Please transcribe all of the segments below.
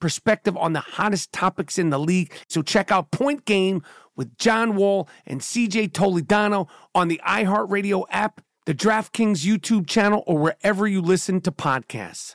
perspective on the hottest topics in the league. So check out Point Game with John Wall and CJ Toledano on the iHeartRadio app, the DraftKings YouTube channel, or wherever you listen to podcasts.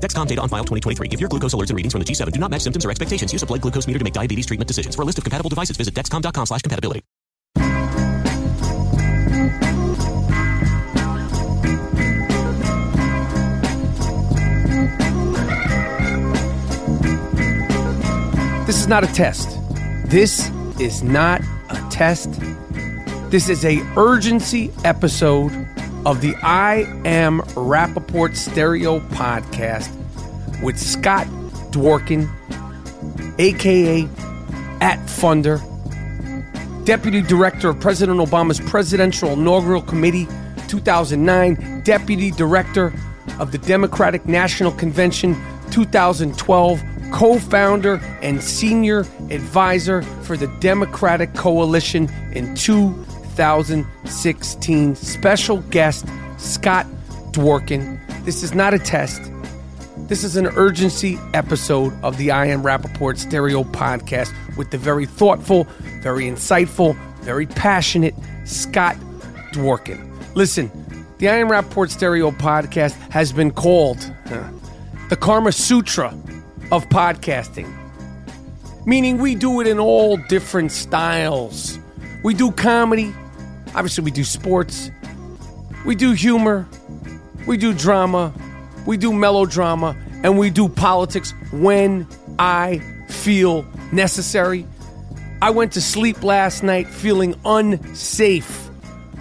Dexcom data on file 2023. If your glucose alerts and readings from the G7 do not match symptoms or expectations, use a blood glucose meter to make diabetes treatment decisions. For a list of compatible devices, visit dexcom.com slash compatibility. This is not a test. This is not a test. This is a urgency episode of the I Am Rapaport Stereo podcast with Scott Dworkin, aka at Funder, Deputy Director of President Obama's Presidential Inaugural Committee 2009, Deputy Director of the Democratic National Convention 2012, co founder and senior advisor for the Democratic Coalition in 2016. Special guest Scott Dworkin. This is not a test. This is an urgency episode of the I Am Rapaport Stereo podcast with the very thoughtful, very insightful, very passionate Scott Dworkin. Listen, the I Am Rapaport Stereo podcast has been called uh, the Karma Sutra of podcasting, meaning we do it in all different styles. We do comedy, obviously, we do sports, we do humor, we do drama, we do melodrama, and we do politics when I feel necessary. I went to sleep last night feeling unsafe.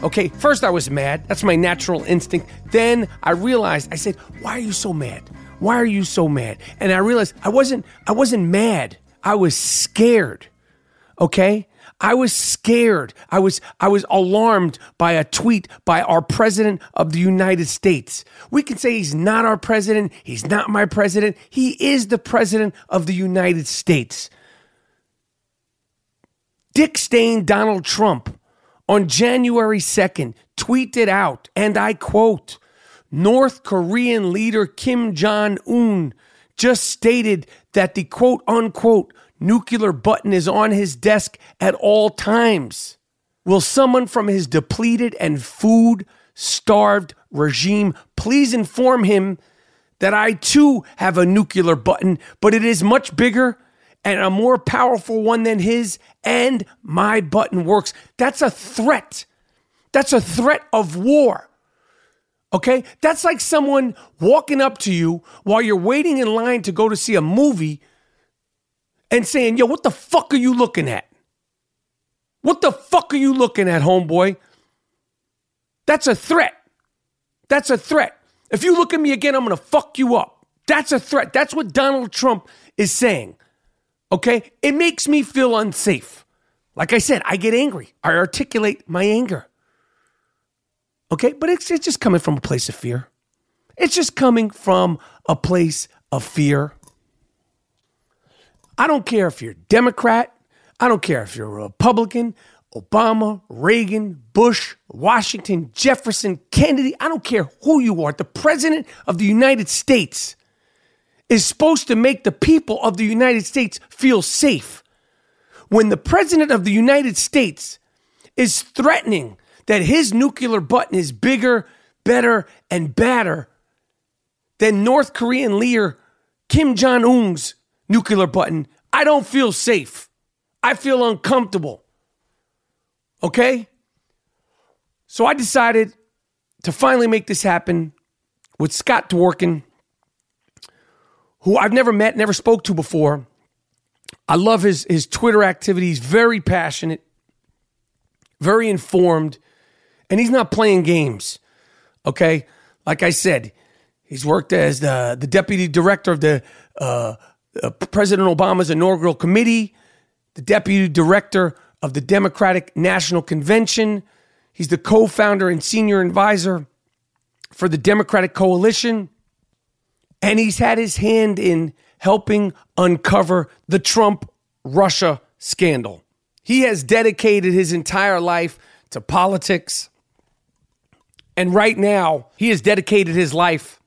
Okay, first I was mad. That's my natural instinct. Then I realized I said, "Why are you so mad? Why are you so mad?" And I realized I wasn't I wasn't mad. I was scared. Okay? I was scared. I was I was alarmed by a tweet by our president of the United States. We can say he's not our president, he's not my president. He is the president of the United States. Dick Stain Donald Trump on January 2nd tweeted out, and I quote, North Korean leader Kim Jong un just stated that the quote unquote nuclear button is on his desk at all times. Will someone from his depleted and food starved regime please inform him that I too have a nuclear button, but it is much bigger and a more powerful one than his, and my button works. That's a threat. That's a threat of war. Okay? That's like someone walking up to you while you're waiting in line to go to see a movie and saying, Yo, what the fuck are you looking at? What the fuck are you looking at, homeboy? That's a threat. That's a threat. If you look at me again, I'm going to fuck you up. That's a threat. That's what Donald Trump is saying. Okay? It makes me feel unsafe. Like I said, I get angry. I articulate my anger. Okay? But it's, it's just coming from a place of fear. It's just coming from a place of fear. I don't care if you're Democrat. I don't care if you're a Republican, Obama, Reagan, Bush, Washington, Jefferson, Kennedy. I don't care who you are. The President of the United States is supposed to make the people of the United States feel safe. When the President of the United States is threatening that his nuclear button is bigger, better, and badder than North Korean leader Kim Jong un's nuclear button, I don't feel safe. I feel uncomfortable. Okay? So I decided to finally make this happen with Scott Dworkin, who I've never met, never spoke to before. I love his, his Twitter activities, very passionate, very informed, and he's not playing games. Okay? Like I said, he's worked as the, the deputy director of the uh, uh, President Obama's inaugural committee, the deputy director of the Democratic National Convention. He's the co founder and senior advisor for the Democratic Coalition. And he's had his hand in helping uncover the Trump Russia scandal. He has dedicated his entire life to politics. And right now, he has dedicated his life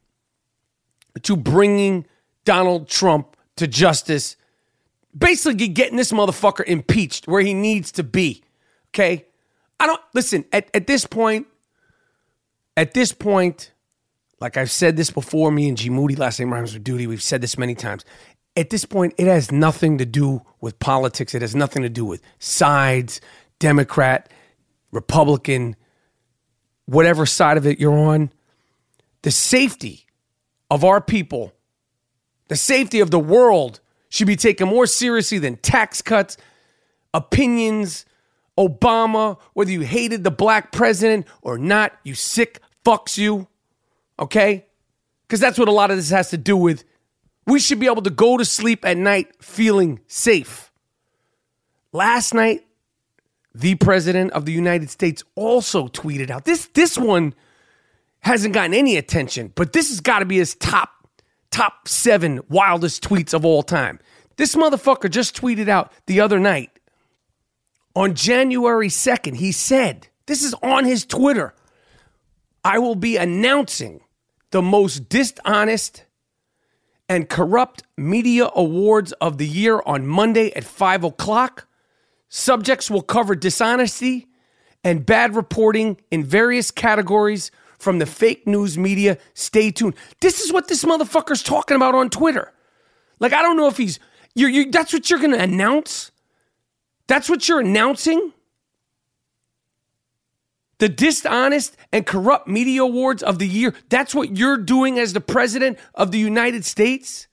to bringing Donald Trump to justice basically getting this motherfucker impeached where he needs to be. Okay? I don't listen, at, at this point, at this point, like I've said this before, me and G Moody, last name rhymes with duty, we've said this many times. At this point, it has nothing to do with politics. It has nothing to do with sides, Democrat, Republican, whatever side of it you're on. The safety of our people, the safety of the world should be taken more seriously than tax cuts, opinions, Obama, whether you hated the black president or not, you sick fucks you. Okay? Because that's what a lot of this has to do with. We should be able to go to sleep at night feeling safe. Last night, the president of the United States also tweeted out. This this one hasn't gotten any attention, but this has got to be his top top seven wildest tweets of all time. This motherfucker just tweeted out the other night on January 2nd. He said, This is on his Twitter. I will be announcing the most dishonest and corrupt media awards of the year on Monday at 5 o'clock. Subjects will cover dishonesty and bad reporting in various categories from the fake news media. Stay tuned. This is what this motherfucker's talking about on Twitter. Like, I don't know if he's, you're, you that's what you're going to announce? That's what you're announcing? The dishonest and corrupt media awards of the year. That's what you're doing as the president of the United States?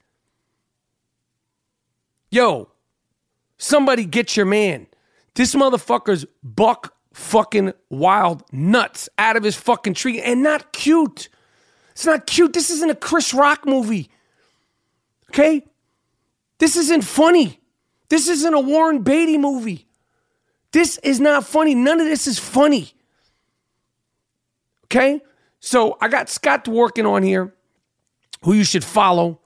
Yo, somebody get your man. This motherfucker's buck fucking wild nuts out of his fucking tree and not cute. It's not cute. This isn't a Chris Rock movie. Okay? This isn't funny. This isn't a Warren Beatty movie. This is not funny. None of this is funny. Okay? So I got Scott Dworkin on here, who you should follow.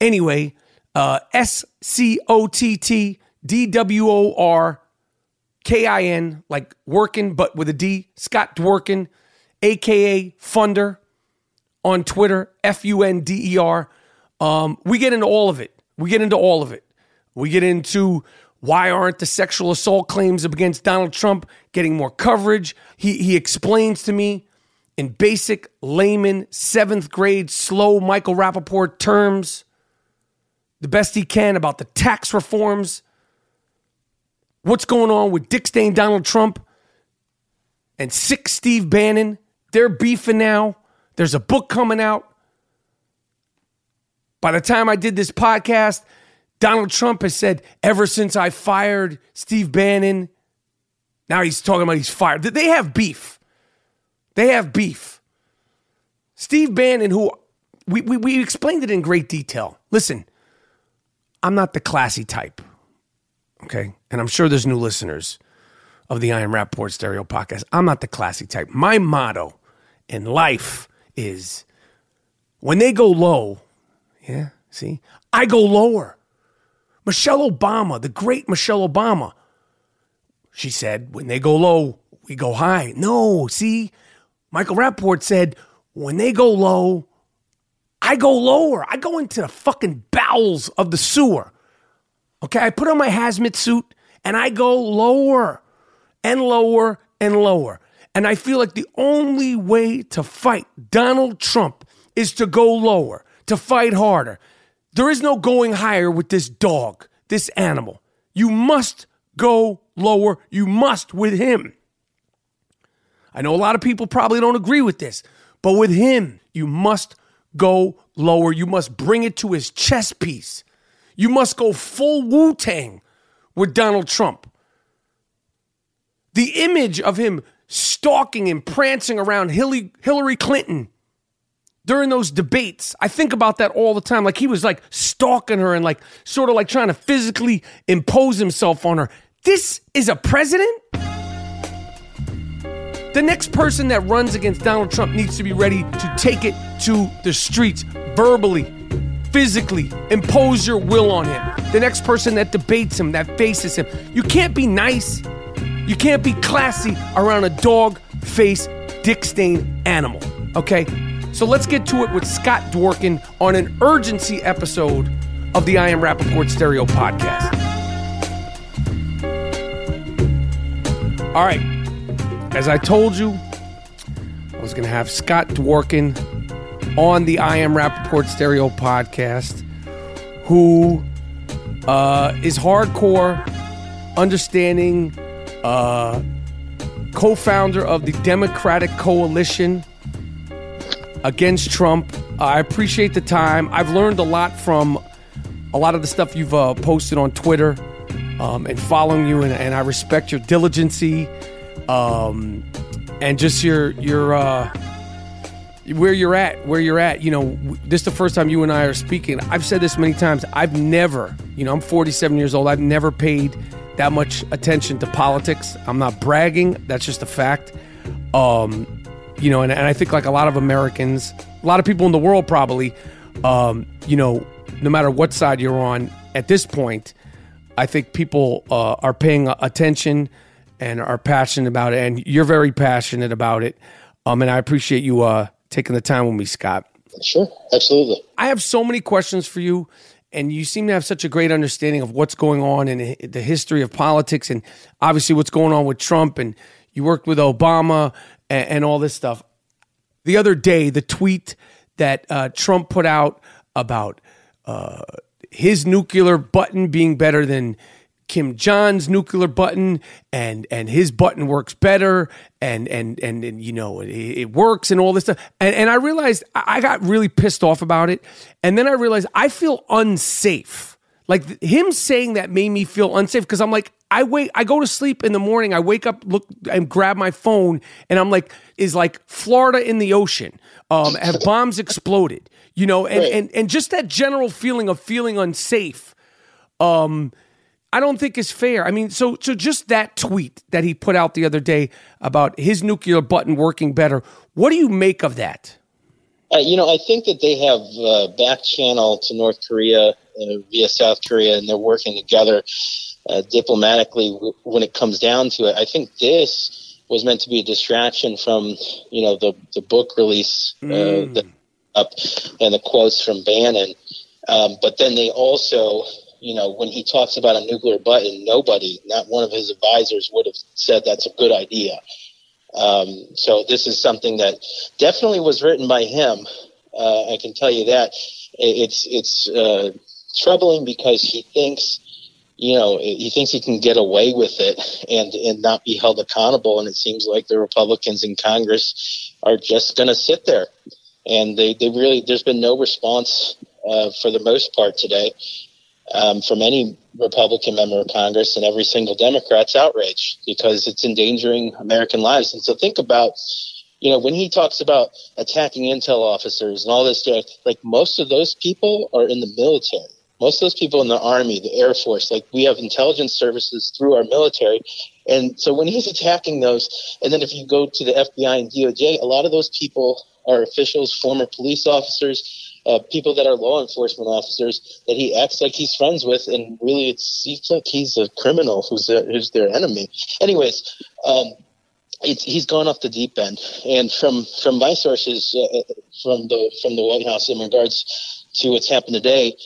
Anyway, uh, S C O T T D W O R K I N, like working, but with a D, Scott Dworkin, AKA Funder on Twitter, F U N D E R. Um, we get into all of it. We get into all of it. We get into why aren't the sexual assault claims against Donald Trump getting more coverage? He, he explains to me in basic layman, seventh grade, slow Michael Rapaport terms the best he can about the tax reforms what's going on with Dick Stain Donald Trump and sick Steve Bannon. They're beefing now. There's a book coming out. By the time I did this podcast, Donald Trump has said, ever since I fired Steve Bannon, now he's talking about he's fired. They have beef. They have beef. Steve Bannon, who we, we, we explained it in great detail. Listen, I'm not the classy type. Okay. And I'm sure there's new listeners of the I Am Rapaport Stereo podcast. I'm not the classy type. My motto in life is when they go low, yeah, see, I go lower. Michelle Obama, the great Michelle Obama, she said, when they go low, we go high. No, see, Michael Rapaport said, when they go low, I go lower. I go into the fucking bowels of the sewer. Okay, I put on my hazmat suit and I go lower and lower and lower. And I feel like the only way to fight Donald Trump is to go lower, to fight harder. There is no going higher with this dog, this animal. You must go lower. You must with him. I know a lot of people probably don't agree with this, but with him, you must go lower. You must bring it to his chest piece. You must go full Wu Tang with Donald Trump. The image of him stalking and prancing around Hillary Clinton during those debates, I think about that all the time. Like he was like stalking her and like sort of like trying to physically impose himself on her. This is a president? The next person that runs against Donald Trump needs to be ready to take it to the streets verbally, physically, impose your will on him. The next person that debates him, that faces him. You can't be nice. You can't be classy around a dog face, dick stain animal. Okay? So let's get to it with Scott Dworkin on an urgency episode of the I Am Rapaport Stereo podcast. All right. As I told you, I was going to have Scott Dworkin on the I Am Rapaport Stereo podcast, who uh, is hardcore, understanding, uh, co founder of the Democratic Coalition against Trump. I appreciate the time. I've learned a lot from a lot of the stuff you've uh, posted on Twitter um, and following you, and, and, I respect your diligency um, and just your your uh, where you're at, where you're at. You know, this is the first time you and I are speaking. I've said this many times. I've never, you know, I'm 47 years old. I've never paid that much attention to politics. I'm not bragging. That's just a fact. Um, you know, and, and I think like a lot of Americans, a lot of people in the world probably, um, you know, no matter what side you're on at this point, I think people uh, are paying attention and are passionate about it, and you're very passionate about it. Um, and I appreciate you uh, taking the time with me, Scott. Sure, absolutely. I have so many questions for you, and you seem to have such a great understanding of what's going on in the history of politics, and obviously what's going on with Trump. And you worked with Obama and, and all this stuff. The other day, the tweet that uh, Trump put out about uh, his nuclear button being better than Kim Jong's nuclear button, and and his button works better, and and and, and you know it, it, works, and all this stuff. And, and I realized I got really pissed off about it, and then I realized I feel unsafe. Like him saying that made me feel unsafe because I'm like I wait, I go to sleep in the morning, I wake up, look, and grab my phone, and I'm like, is like Florida in the ocean? Um, have bombs exploded? You know, and, and and just that general feeling of feeling unsafe. Um, I don't think is fair. I mean, so so just that tweet that he put out the other day about his nuclear button working better. What do you make of that? Uh, you know, I think that they have uh, back channel to North Korea uh, via South Korea, and they're working together uh, diplomatically when it comes down to it. I think this was meant to be a distraction from, you know, the the book release uh, mm. the, up and the quotes from Bannon. Um, but then they also you know, when he talks about a nuclear button, nobody, not one of his advisors, would have said that's a good idea. Um, so this is something that definitely was written by him. Uh, I can tell you that it's it's uh, troubling because he thinks, you know, he thinks he can get away with it and and not be held accountable. And it seems like the Republicans in Congress are just going to sit there, and they they really there's been no response uh, for the most part today um, from any Republican member of Congress and every single Democrat's outraged because it's endangering American lives. And so think about you know, when he talks about attacking intel officers and all this stuff, like most of those people are in the military. Most of those people in the army, the air force, like we have intelligence services through our military. And so when he's attacking those, and then if you go to the FBI and DOJ, a lot of those people are officials, former police officers, uh, people that are law enforcement officers that he acts like he's friends with, and really it seems like he's a criminal who's, a, who's their enemy. Anyways, um, he's gone off the deep end. And from from my sources uh, from the from the White House in regards to what's happened today,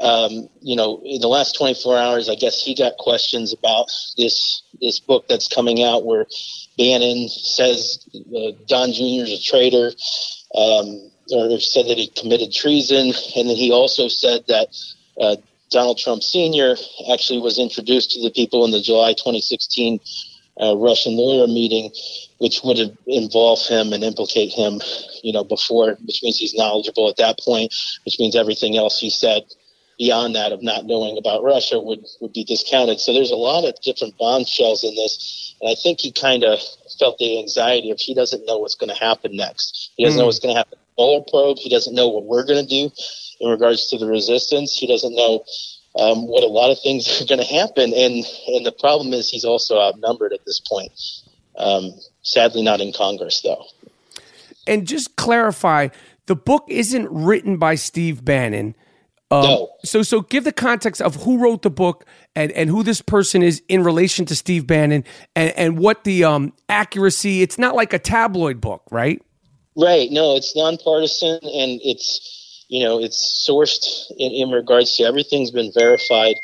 um, you know, in the last 24 hours, I guess he got questions about this this book that's coming out where Bannon says uh, Don Jr. is a traitor, um, or said that he committed treason, and then he also said that. Uh, Donald Trump Sr. actually was introduced to the people in the July 2016 uh, Russian lawyer meeting, which would have involved him and implicate him, you know, before, which means he's knowledgeable at that point, which means everything else he said beyond that of not knowing about Russia would, would be discounted. So there's a lot of different bombshells in this. And I think he kind of felt the anxiety of he doesn't know what's going to happen next. He doesn't mm. know what's going to happen. Mueller probe. He doesn't know what we're going to do in regards to the resistance. He doesn't know um, what a lot of things are going to happen. And and the problem is he's also outnumbered at this point. Um, sadly, not in Congress though. And just clarify, the book isn't written by Steve Bannon. Um, no. So so give the context of who wrote the book and, and who this person is in relation to Steve Bannon and, and what the um, accuracy. It's not like a tabloid book, right? Right. No, it's nonpartisan and it's you know, it's sourced in, in regards to everything's been verified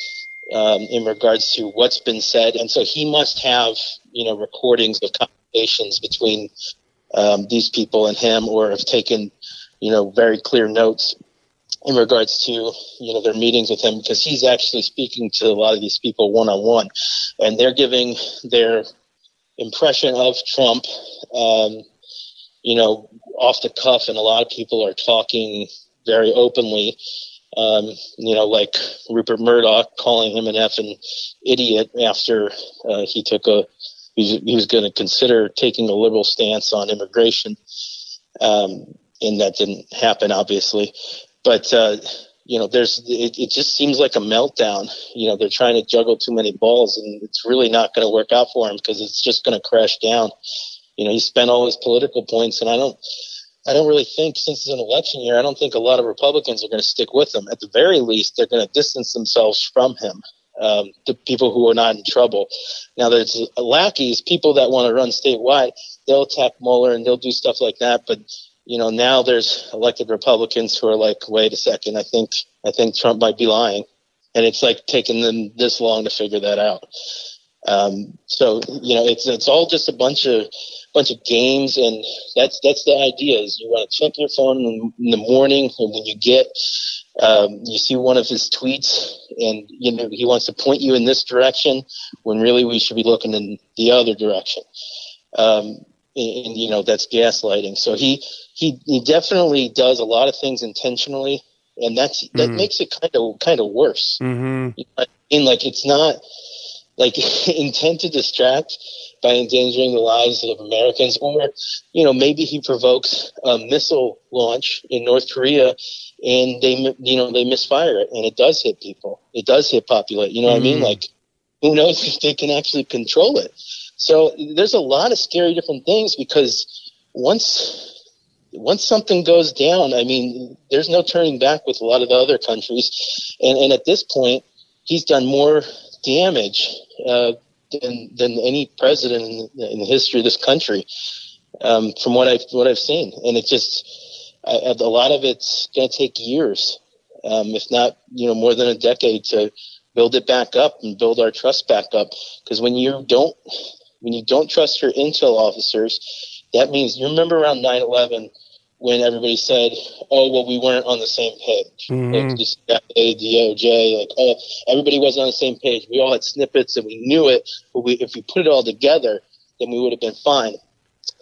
um, in regards to what's been said. And so he must have, you know, recordings of conversations between um, these people and him or have taken, you know, very clear notes in regards to, you know, their meetings with him because he's actually speaking to a lot of these people one on one and they're giving their impression of Trump, um, you know, off the cuff. And a lot of people are talking very openly. Um, you know, like Rupert Murdoch calling him an effing idiot after uh, he took a he, was going to consider taking a liberal stance on immigration, um, and that didn't happen, obviously. But uh, you know, there's it, it just seems like a meltdown. You know, they're trying to juggle too many balls, and it's really not going to work out for him because it's just going to crash down. You know, he spent all his political points, and I don't. I don't really think, since it's an election year, I don't think a lot of Republicans are going to stick with him. At the very least, they're going to distance themselves from him. Um, the people who are not in trouble. Now, there's lackeys, people that want to run statewide. They'll attack Mueller and they'll do stuff like that. But you know, now there's elected Republicans who are like, wait a second, I think I think Trump might be lying, and it's like taking them this long to figure that out. Um, so you know, it's it's all just a bunch of bunch of games, and that's that's the idea. Is you want to check your phone in, in the morning, and when you get um, you see one of his tweets, and you know he wants to point you in this direction, when really we should be looking in the other direction. Um, and, and you know that's gaslighting. So he he he definitely does a lot of things intentionally, and that's that mm-hmm. makes it kind of kind of worse. Mm-hmm. You know, and like it's not like intent to distract by endangering the lives of Americans, or you know maybe he provokes a missile launch in North Korea, and they you know they misfire it, and it does hit people. It does hit populate. You know what I mean? Mm-hmm. Like who knows if they can actually control it? So there's a lot of scary different things because once once something goes down, I mean, there's no turning back with a lot of the other countries, and and at this point, he's done more damage uh, than than any president in, the history of this country, um, from what I've what I've seen. And it just I, a lot of it's going to take years, um, if not you know more than a decade to build it back up and build our trust back up. Because when you don't when you don't trust your intel officers, that means you remember around 9-11 when everybody said, "Oh, well, we weren't on the same page." Mm-hmm. Like CIA, DOJ, like oh, everybody wasn't on the same page. We all had snippets and we knew it, but we, if we put it all together, then we would have been fine.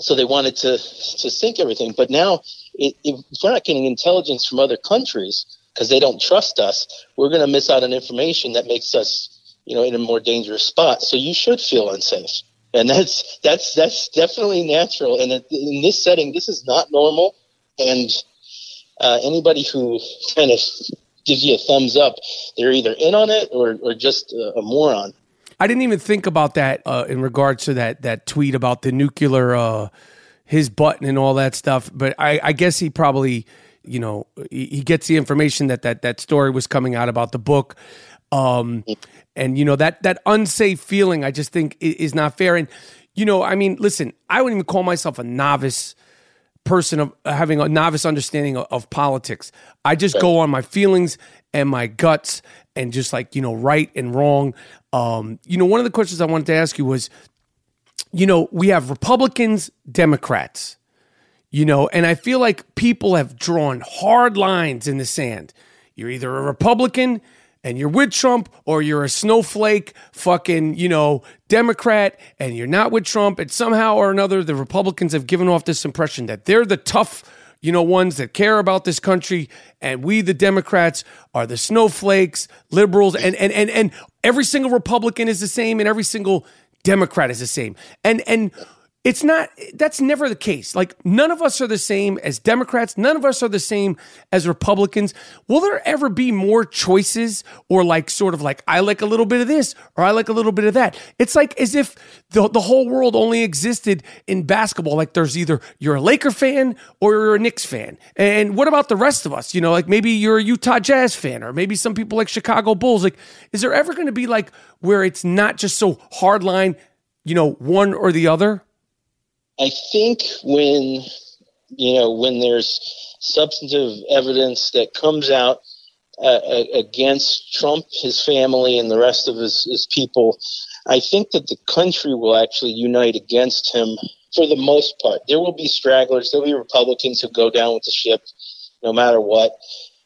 So they wanted to to sync everything, but now it, if we're not getting intelligence from other countries because they don't trust us, we're going to miss out on information that makes us, you know, in a more dangerous spot. So you should feel unsafe. and that's that's that's definitely natural. And in this setting, this is not normal. And uh, anybody who kind of gives you a thumbs up, they're either in on it or or just a, a moron. I didn't even think about that uh, in regards to that that tweet about the nuclear, uh, his button and all that stuff. But I, I guess he probably, you know, he, he, gets the information that that that story was coming out about the book. Um, and you know that that unsafe feeling, I just think is not fair. And you know, I mean, listen, I wouldn't even call myself a novice person of having a novice understanding of, of politics. I just go on my feelings and my guts and just like you know right and wrong. Um, you know, one of the questions I wanted to ask you was, you know, we have Republicans, Democrats, you know, and I feel like people have drawn hard lines in the sand. You're either a Republican and you're with Trump or you're a snowflake fucking, you know, Democrat and you're not with Trump. And somehow or another, the Republicans have given off this impression that they're the tough, you know, ones that care about this country. And we, the Democrats, are the snowflakes, liberals, and and and and every single Republican is the same and every single Democrat is the same. And and it's not that's never the case. Like none of us are the same as democrats. None of us are the same as republicans. Will there ever be more choices or like sort of like i like a little bit of this or i like a little bit of that? It's like as if the, the whole world only existed in basketball. Like there's either you're a laker fan or you're a Knicks fan. And what about the rest of us? You know like maybe you're a utah jazz fan or maybe some people like chicago bulls. Like is there ever going to be like where it's not just so hardline you know one or the other I think when you know when there's substantive evidence that comes out uh, against Trump, his family, and the rest of his, his people, I think that the country will actually unite against him for the most part. There will be stragglers. There'll be Republicans who go down with the ship, no matter what.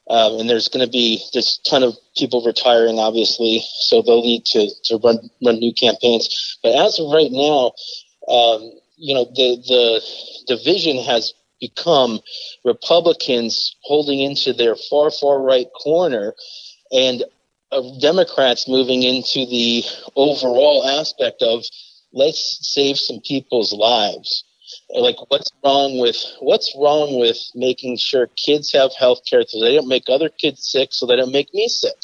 Um, and there's going to be this ton of people retiring, obviously, so they'll need to, to run run new campaigns. But as of right now, um, you know the the division has become Republicans holding into their far far right corner, and uh, Democrats moving into the overall aspect of let's save some people's lives. Like what's wrong with what's wrong with making sure kids have health care so they don't make other kids sick so they don't make me sick.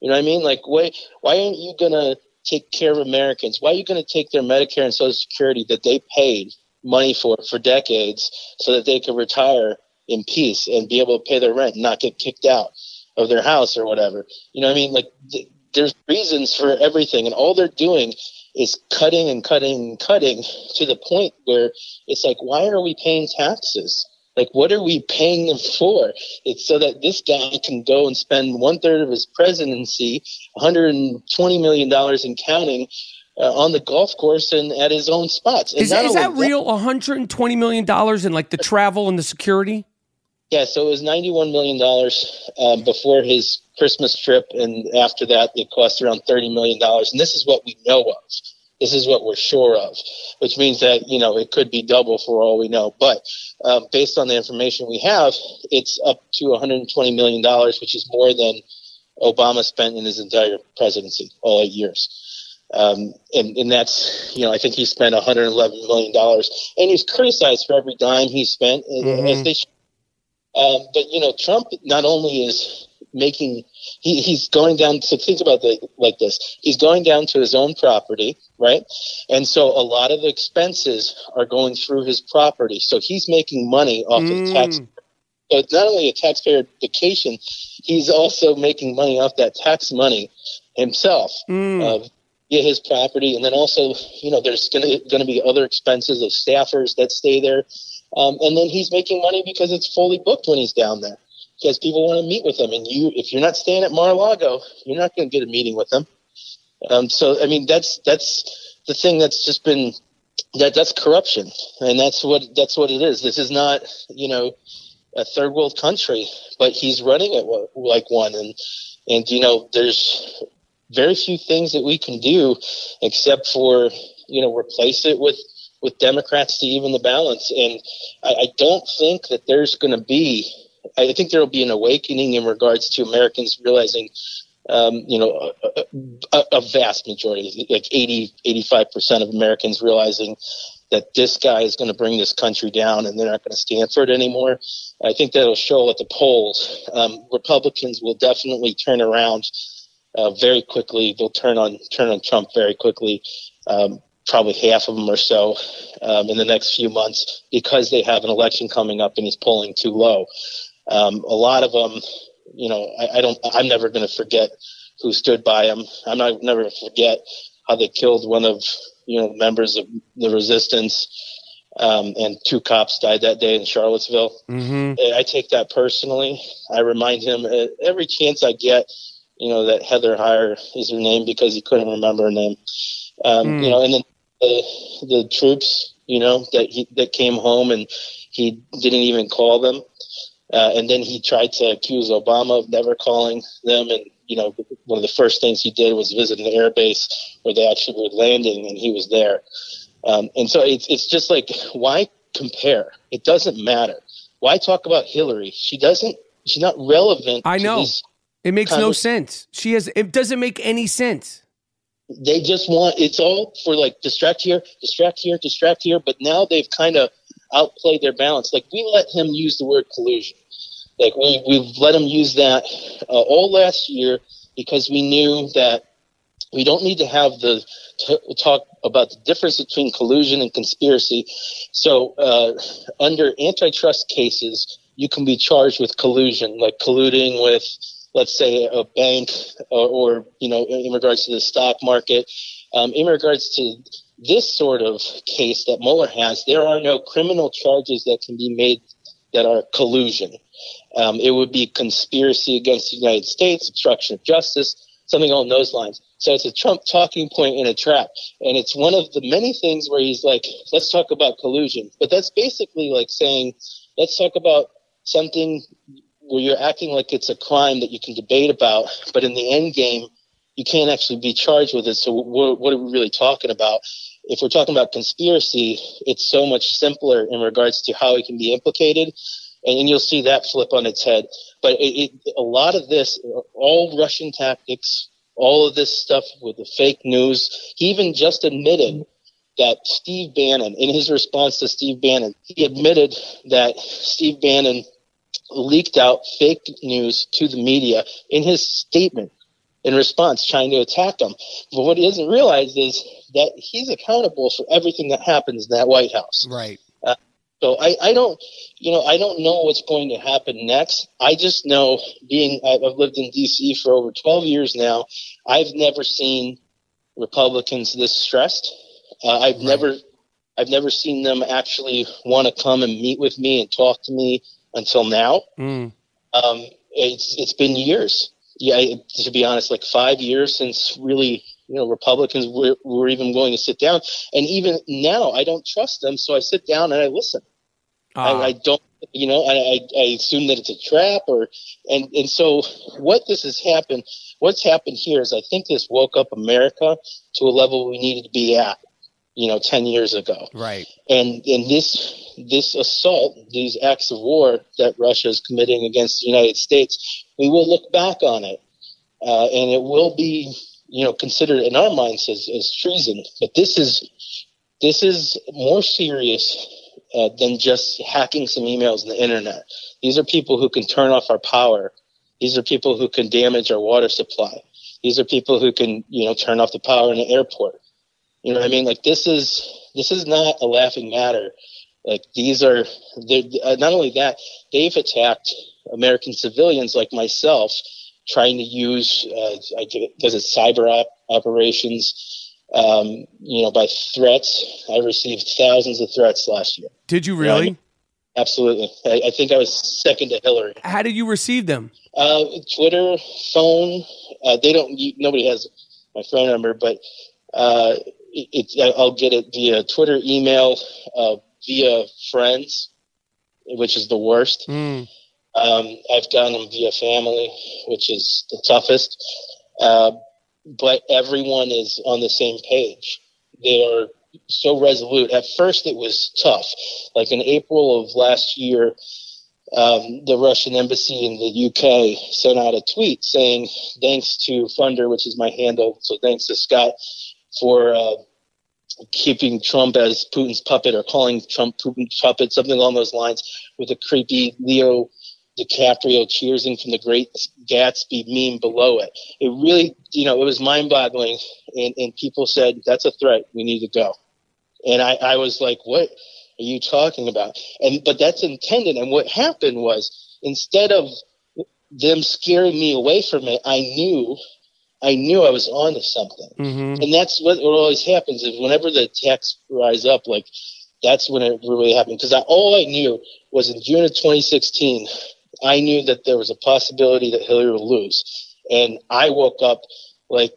You know what I mean? Like why why aren't you gonna take care of Americans? Why are you going to take their Medicare and Social Security that they paid money for for decades so that they could retire in peace and be able to pay their rent and not get kicked out of their house or whatever? You know what I mean? Like th- there's reasons for everything, and all they're doing is cutting and cutting and cutting to the point where it's like, why are we paying taxes? Like, what are we paying them for? It's so that this guy can go and spend one third of his presidency, $120 million and counting, uh, on the golf course and at his own spots. And is, is that real? $120 million in like the travel and the security? Yeah, so it was $91 million um, before his Christmas trip. And after that, it cost around $30 million. And this is what we know of. This is what we're sure of, which means that you know it could be double for all we know. But um, based on the information we have, it's up to 120 million dollars, which is more than Obama spent in his entire presidency, all eight years. Um, and, and that's, you know, I think he spent 111 million dollars, and he's criticized for every dime he spent, mm-hmm. as they. Um, but you know, Trump not only is making he, he's going down so think about the like this. He's going down to his own property right? And so a lot of the expenses are going through his property. So he's making money off mm. of tax but not only a taxpayer vacation he's also making money off that tax money himself mm. uh, via his property. And then also you know there's going to be other expenses of staffers that stay there. Um, and then he's making money because it's fully booked when he's down there because people want to meet with them. And you, if you're not staying at Mar-a-Lago, you're not going to get a meeting with them. Um, so, I mean, that's that's the thing that's just been that that's corruption, and that's what that's what it is. This is not, you know, a third world country, but he's running it like one, and and you know, there's very few things that we can do except for you know replace it with with Democrats to even the balance. And I, I don't think that there's going to be I think there will be an awakening in regards to Americans realizing um, you know, a, a, a, vast majority, like 80, 85% of Americans realizing that this guy is going to bring this country down and they're not going to stand for it anymore. I think that'll show at the polls. Um, Republicans will definitely turn around uh, very quickly. They'll turn on turn on Trump very quickly. Um, probably half of them or so um, in the next few months because they have an election coming up and he's polling too low. Um, a lot of them, you know, I, I don't. I'm never going to forget who stood by him. I'm not never going to forget how they killed one of you know members of the resistance. Um, and two cops died that day in Charlottesville. Mm-hmm. I take that personally. I remind him uh, every chance I get, you know, that Heather Heyer is her name because he couldn't remember her name. Um, mm. You know, and then the, the troops, you know, that he that came home and he didn't even call them. Uh, and then he tried to accuse Obama of never calling them. And, you know, one of the first things he did was visit an air base where they actually were landing and he was there. Um, and so it's, it's just like, why compare? It doesn't matter. Why talk about Hillary? She doesn't, she's not relevant. I know. It makes no of, sense. She has, it doesn't make any sense. They just want, it's all for like distract here, distract here, distract here. But now they've kind of, outplayed their balance. Like we let him use the word collusion. Like we we've let him use that uh, all last year because we knew that we don't need to have the t- talk about the difference between collusion and conspiracy. So uh, under antitrust cases, you can be charged with collusion, like colluding with, let's say, a bank, or, or you know, in regards to the stock market. Um, in regards to this sort of case that Mueller has, there are no criminal charges that can be made that are collusion. Um, it would be conspiracy against the United States, obstruction of justice, something along those lines. So it's a Trump talking point in a trap. And it's one of the many things where he's like, let's talk about collusion. But that's basically like saying, let's talk about something where you're acting like it's a crime that you can debate about, but in the end game, you can't actually be charged with it. So what, what are we really talking about? If we're talking about conspiracy, it's so much simpler in regards to how it can be implicated. And, you'll see that flip on its head. But it, it, a lot of this, all Russian tactics, all of this stuff with the fake news, he even just admitted that Steve Bannon, in his response to Steve Bannon, he admitted that Steve Bannon leaked out fake news to the media in his statement in response, trying to attack him. But what he doesn't realize is that he's accountable for everything that happens in that White House. Right. Uh, so I, I don't, you know, I don't know what's going to happen next. I just know, being I've lived in D.C. for over 12 years now, I've never seen Republicans this stressed. Uh, I've right. never, I've never seen them actually want to come and meet with me and talk to me until now. Mm. Um, it's it's been years yeah, to be honest, like five years since really, you know, Republicans were, were even willing to sit down. And even now, I don't trust them. So I sit down and I listen. Uh. I, ah. I, don't, you know, I, I assume that it's a trap or, and, and so what this has happened, what's happened here is I think this woke up America to a level we needed to be at you know 10 years ago right and and this this assault these acts of war that russia is committing against the united states we will look back on it uh, and it will be you know considered in our minds as, as treason. But this is this is more serious uh, than just hacking some emails on the internet. These are people who can turn off our power. These are people who can damage our water supply. These are people who can you know turn off the power in the airport. You know what I mean? Like this is this is not a laughing matter. Like these are uh, not only that they've attacked American civilians like myself, trying to use uh, I guess it's cyber op- operations. Um, you know, by threats, I received thousands of threats last year. Did you really? Um, absolutely. I, I, think I was second to Hillary. How did you receive them? Uh, Twitter, phone. Uh, they don't. Nobody has my phone number, but uh, it, I'll get it via Twitter, email, uh, via friends, which is the worst. Mm. Um, I've gotten them via family, which is the toughest. Uh, but everyone is on the same page. They are so resolute. At first, it was tough. Like in April of last year, um, the Russian embassy in the UK sent out a tweet saying, "Thanks to Funder, which is my handle. So thanks to Scott for uh, keeping Trump as Putin's puppet, or calling Trump Putin's puppet, something along those lines, with a creepy Leo DiCaprio cheersing from the Great Gatsby meme below it. It really, you know, it was mind-boggling, and, and people said that's a threat. We need to go." And I, I was like, "What?" are you talking about? And but that's intended. And what happened was instead of them scaring me away from it, I knew I knew I was onto something. Mm-hmm. And that's what, what always happens is whenever the attacks rise up, like that's when it really happened. Because all I knew was in June of 2016, I knew that there was a possibility that Hillary would lose. And I woke up like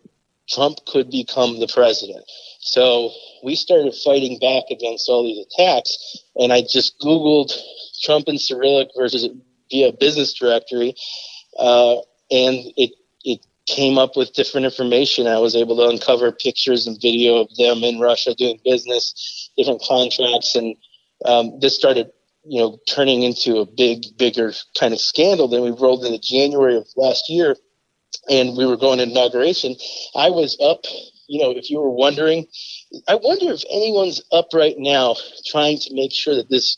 Trump could become the president. So we started fighting back against all these attacks. And I just Googled Trump and Cyrillic versus via business directory. Uh, and it, it came up with different information. I was able to uncover pictures and video of them in Russia doing business, different contracts. And um, this started, you know, turning into a big, bigger kind of scandal. Then we rolled into January of last year and we were going to inauguration. I was up you know, if you were wondering, I wonder if anyone's up right now trying to make sure that this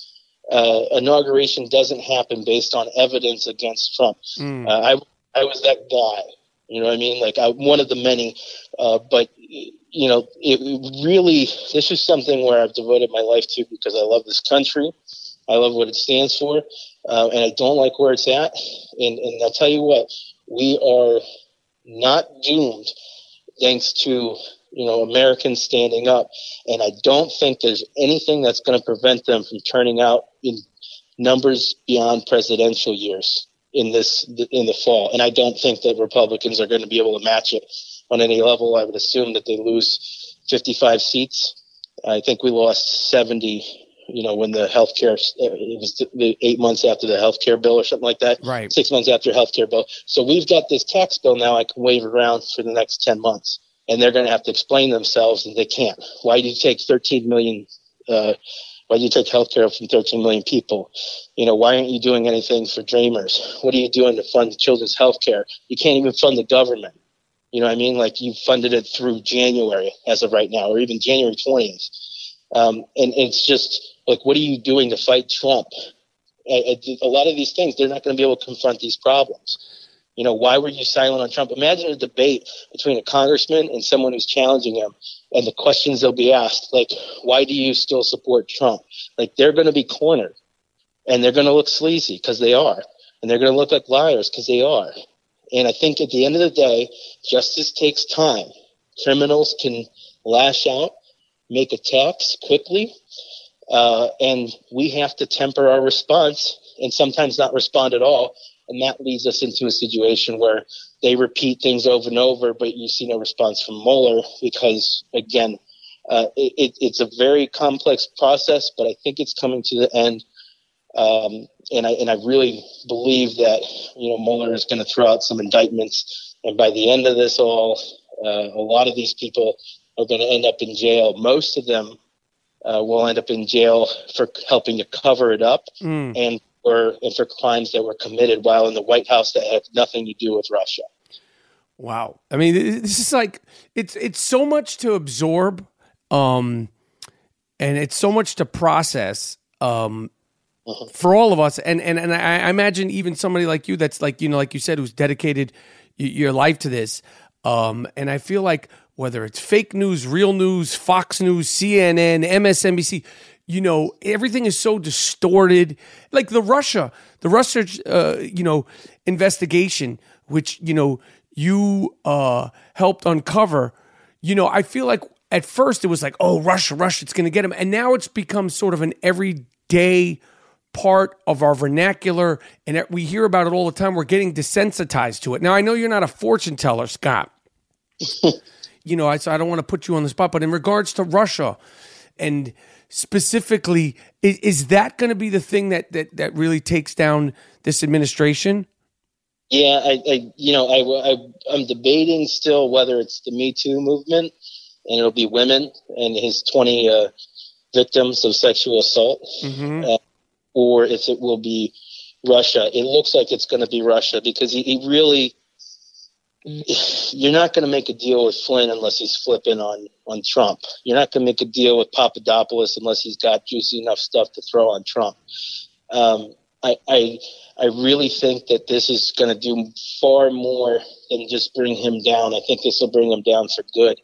uh, inauguration doesn't happen based on evidence against Trump. Mm. Uh, I I was that guy. You know what I mean? Like I, one of the many. Uh, but you know, it really this is something where I've devoted my life to because I love this country. I love what it stands for, uh, and I don't like where it's at. And, and I'll tell you what, we are not doomed thanks to you know Americans standing up. And I don't think there's anything that's going to prevent them from turning out in numbers beyond presidential years in this in the fall. And I don't think that Republicans are going to be able to match it on any level. I would assume that they lose 55 seats. I think we lost 70 you know, when the healthcare, it was the eight months after the healthcare bill or something like that. Right. Six months after healthcare bill. So we've got this tax bill now I can wave around for the next 10 months. And they're going to have to explain themselves and they can't. Why do you take 13 million, uh, why do you take healthcare from 13 million people? You know, why aren't you doing anything for dreamers? What are you doing to fund children's healthcare? You can't even fund the government. You know what I mean? Like you funded it through January as of right now, or even January 20th. Um, and it's just, like, what are you doing to fight Trump? A, a lot of these things, they're not going to be able to confront these problems. You know, why were you silent on Trump? Imagine a debate between a congressman and someone who's challenging him and the questions they'll be asked, like, why do you still support Trump? Like, they're going to be cornered and they're going to look sleazy because they are. And they're going to look like liars because they are. And I think at the end of the day, justice takes time. Criminals can lash out, make attacks quickly, uh, and we have to temper our response and sometimes not respond at all. And that leads us into a situation where they repeat things over and over, but you see no response from Mueller because, again, uh, it, it's a very complex process, but I think it's coming to the end. Um, and I and I really believe that you know Mueller is going to throw out some indictments, and by the end of this all, uh, a lot of these people are going to end up in jail. Most of them uh, will end up in jail for helping to cover it up mm. and for and for crimes that were committed while in the White House that had nothing to do with Russia. Wow, I mean, this is like it's it's so much to absorb, um, and it's so much to process. Um, uh-huh. for all of us and and and I, I, imagine even somebody like you that's like you know like you said who's dedicated your life to this um and i feel like whether it's fake news, real news, Fox News, CNN, MSNBC, you know, everything is so distorted. Like the Russia, the Russia, uh, you know, investigation, which, you know, you uh, helped uncover, you know, I feel like at first it was like, oh, Russia, Russia, it's going to get him. And now it's become sort of an everyday part of our vernacular. And we hear about it all the time. We're getting desensitized to it. Now, I know you're not a fortune teller, Scott. you know, I, so I don't want to put you on the spot, but in regards to Russia and specifically, is, is that going to be the thing that, that, that really takes down this administration? Yeah, I, I you know, I, I, am debating still whether it's the Me Too movement and it'll be women and his 20 uh, victims of sexual assault, mm-hmm. uh, or if it will be Russia. It looks like it's going to be Russia because he, he really. You're not going to make a deal with Flynn unless he's flipping on on Trump. You're not going to make a deal with Papadopoulos unless he's got juicy enough stuff to throw on Trump. Um, I, I I really think that this is going to do far more than just bring him down. I think this will bring him down for good.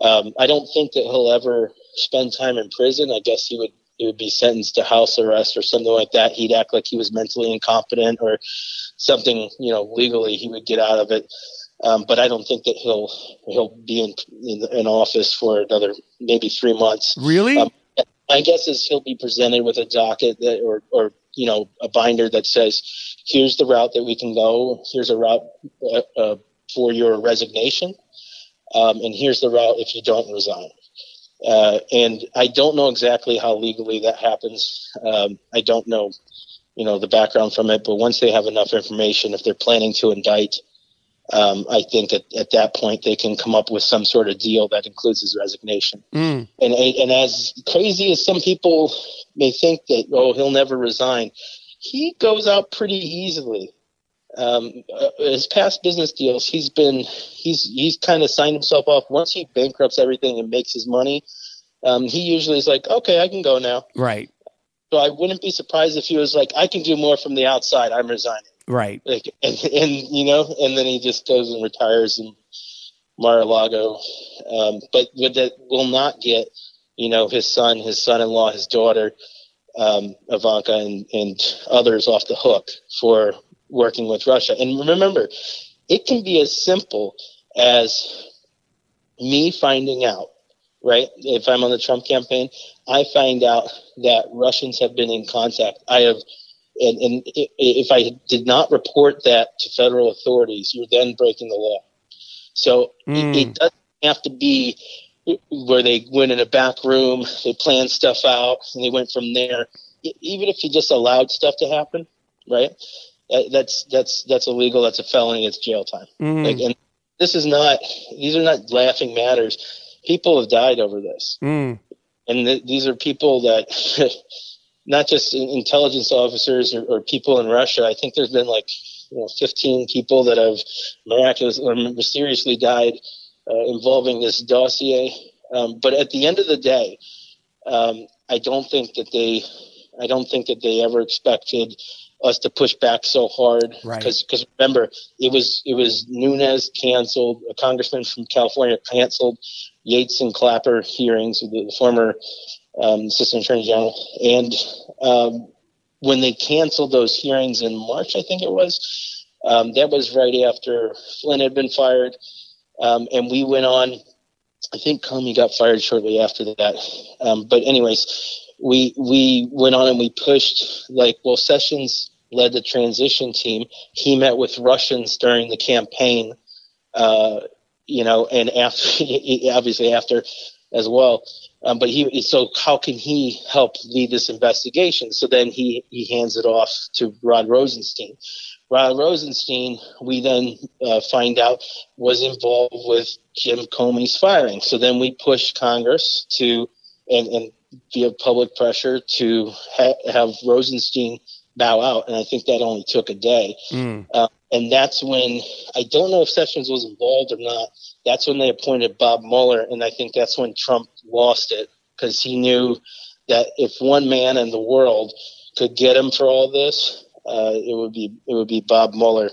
Um, I don't think that he'll ever spend time in prison. I guess he would he would be sentenced to house arrest or something like that. He'd act like he was mentally incompetent or something, you know, legally he would get out of it. Um, but I don't think that he'll he'll be in, in, in office for another maybe three months. Really? Um, my guess is he'll be presented with a docket that, or or you know a binder that says, here's the route that we can go. Here's a route uh, uh, for your resignation, um, and here's the route if you don't resign. Uh, and I don't know exactly how legally that happens. Um, I don't know, you know, the background from it. But once they have enough information, if they're planning to indict, um, I think at, at that point they can come up with some sort of deal that includes his resignation. Mm. And and as crazy as some people may think that oh he'll never resign, he goes out pretty easily. Um, uh, his past business deals, he's been he's he's kind of signed himself off. Once he bankrupts everything and makes his money, um, he usually is like, okay, I can go now. Right. So I wouldn't be surprised if he was like, I can do more from the outside. I'm resigning. Right. Like, and, and you know, and then he just goes and retires in Mar-a-Lago. Um, but that will not get, you know, his son, his son-in-law, his daughter, um, Ivanka, and, and others off the hook for working with Russia. And remember, it can be as simple as me finding out, right? If I'm on the Trump campaign, I find out that Russians have been in contact. I have, and, and if I did not report that to federal authorities, you're then breaking the law. So mm. it, it doesn't have to be where they went in a back room, they planned stuff out, and they went from there. Even if you just allowed stuff to happen, right? that's that's that's illegal. That's a felony. It's jail time. Mm. Like, and this is not. These are not laughing matters. People have died over this, mm. and th- these are people that, not just intelligence officers or, or, people in Russia. I think there's been like you know 15 people that have miraculously or mysteriously died uh, involving this dossier. Um, but at the end of the day, um, I don't think that they. I don't think that they ever expected us to push back so hard because right. remember it was it was Nunes canceled a congressman from California canceled Yates and Clapper hearings the, the former um, assistant attorney general. And um, when they canceled those hearings in March I think it was um, that was right after Flynn had been fired. Um, and we went on I think Comey got fired shortly after that. Um, but anyways we we went on and we pushed like well Sessions led the transition team. He met with Russians during the campaign, uh, you know, and after obviously after as well. Um, but he so how can he help lead this investigation? So then he he hands it off to Rod Rosenstein. Rod Rosenstein, we then uh, find out was involved with Jim Comey's firing. So then we push Congress to and, and via public pressure to ha- have Rosenstein bow out. And I think that only took a day. Mm. Uh, and that's when I don't know if Sessions was involved or not. That's when they appointed Bob Mueller, and I think that's when Trump lost it because he knew that if one man in the world could get him for all this, uh, it would be it would be Bob Mueller.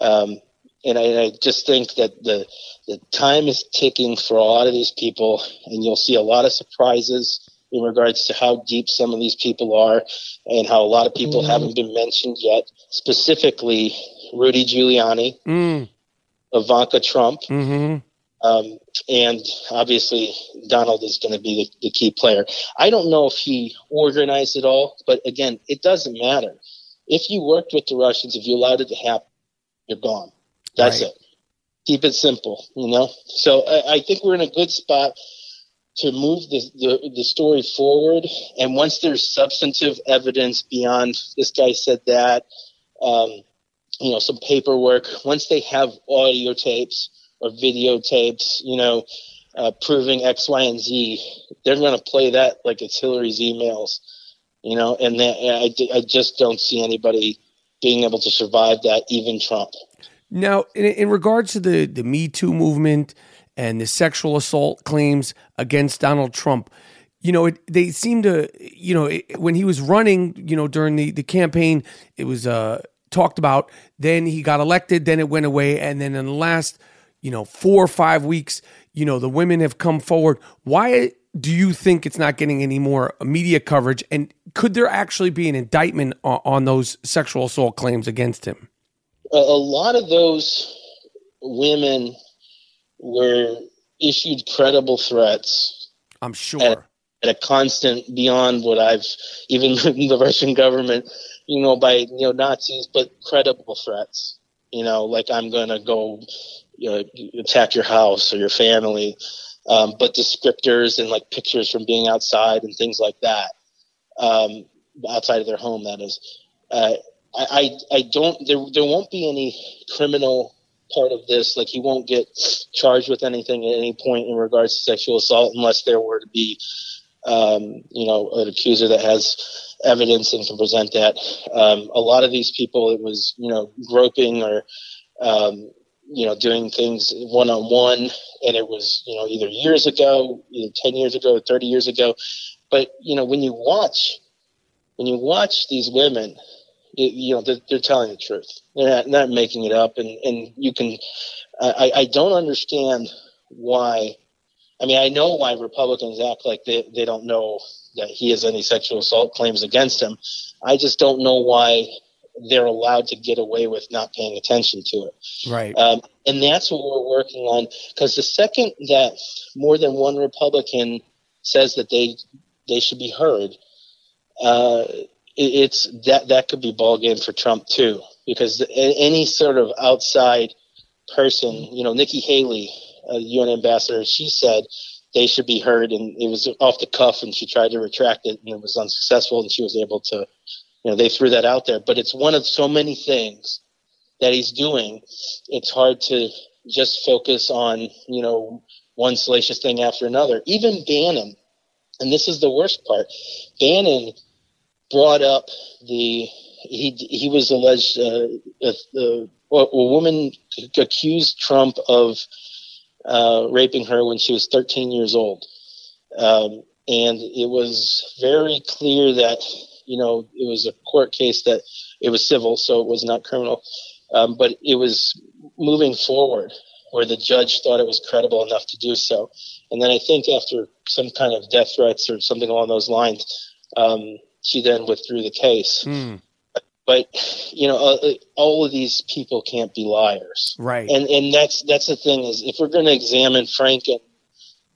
Um, and I, I, just think that the the time is ticking for a lot of these people, and you'll see a lot of surprises in regards to how deep some of these people are and how a lot of people mm-hmm. haven't been mentioned yet, specifically Rudy Giuliani, mm. Ivanka Trump, mm-hmm. um, and obviously Donald is going to be the, the, key player. I don't know if he organized it all, but again, it doesn't matter. If you worked with the Russians, if you allowed it to happen, you're gone. That's right. it. Keep it simple, you know? So I, I think we're in a good spot to move the, the, the story forward. And once there's substantive evidence beyond this guy said that, um, you know, some paperwork, once they have audio tapes or videotapes, you know, uh, proving X, Y, and Z, they're going to play that like it's Hillary's emails, you know, and that, I, I just don't see anybody being able to survive that, even Trump. Now, in, in regards to the, the Me Too movement and the sexual assault claims against Donald Trump, you know, it, they seem to, you know, it, when he was running, you know, during the, the campaign, it was uh, talked about. Then he got elected, then it went away. And then in the last, you know, four or five weeks, you know, the women have come forward. Why do you think it's not getting any more media coverage? And could there actually be an indictment on, on those sexual assault claims against him? A, a lot of those women were issued credible threats. I'm sure. At, at a constant beyond what I've even the Russian government, you know, by you know Nazis, but credible threats. You know, like I'm gonna go, you know, attack your house or your family um, but descriptors and like pictures from being outside and things like that, um, outside of their home. That is, uh, I, I, I don't. There, there won't be any criminal part of this. Like he won't get charged with anything at any point in regards to sexual assault unless there were to be, um, you know, an accuser that has evidence and can present that. Um, a lot of these people, it was, you know, groping or, um, you know, doing things one on one, and it was, you know, either years ago, either 10 years ago, 30 years ago. But, you know, when you watch, when you watch these women, it, you know, they're, they're, telling the truth. They're not, not making it up. And, and you can, I, I don't understand why. I mean, I know why Republicans act like they, they don't know that he has any sexual assault claims against him. I just don't know why they're allowed to get away with not paying attention to it. Right. Um, and that's what we're working on. Because the second that more than one Republican says that they they should be heard, uh, it's that that could be ball game for Trump too. Because any sort of outside person, you know, Nikki Haley, a UN ambassador, she said they should be heard, and it was off the cuff, and she tried to retract it, and it was unsuccessful, and she was able to you know, they threw that out there, but it's one of so many things that he's doing. It's hard to just focus on, you know, one salacious thing after another. Even Bannon, and this is the worst part, Bannon brought up the he he was alleged uh, a, a, a, woman accused Trump of uh, raping her when she was 13 years old, um, and it was very clear that you know, it was a court case that it was civil, so it was not criminal. Um, but it was moving forward where the judge thought it was credible enough to do so. And then I think after some kind of death threats or something along those lines, um, she then withdrew the case. Mm. But you know, uh, all of these people can't be liars, right? And and that's that's the thing is if we're going to examine Franken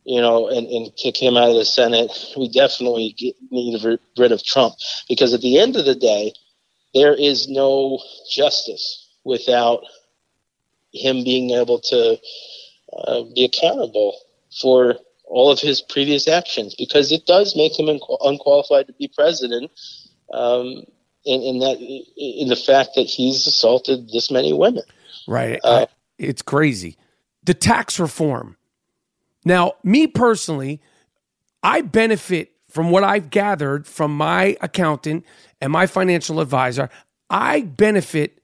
you know, and, and kick him out of the Senate, we definitely get, need rid of Trump because at the end of the day, there is no justice without him being able to uh, be accountable for all of his previous actions because it does make him unqualified to be president. Um, in, in that, in the fact that he's assaulted this many women, right? Uh, it's crazy. The tax reform now, me personally, I benefit from what I've gathered from my accountant and my financial advisor. I benefit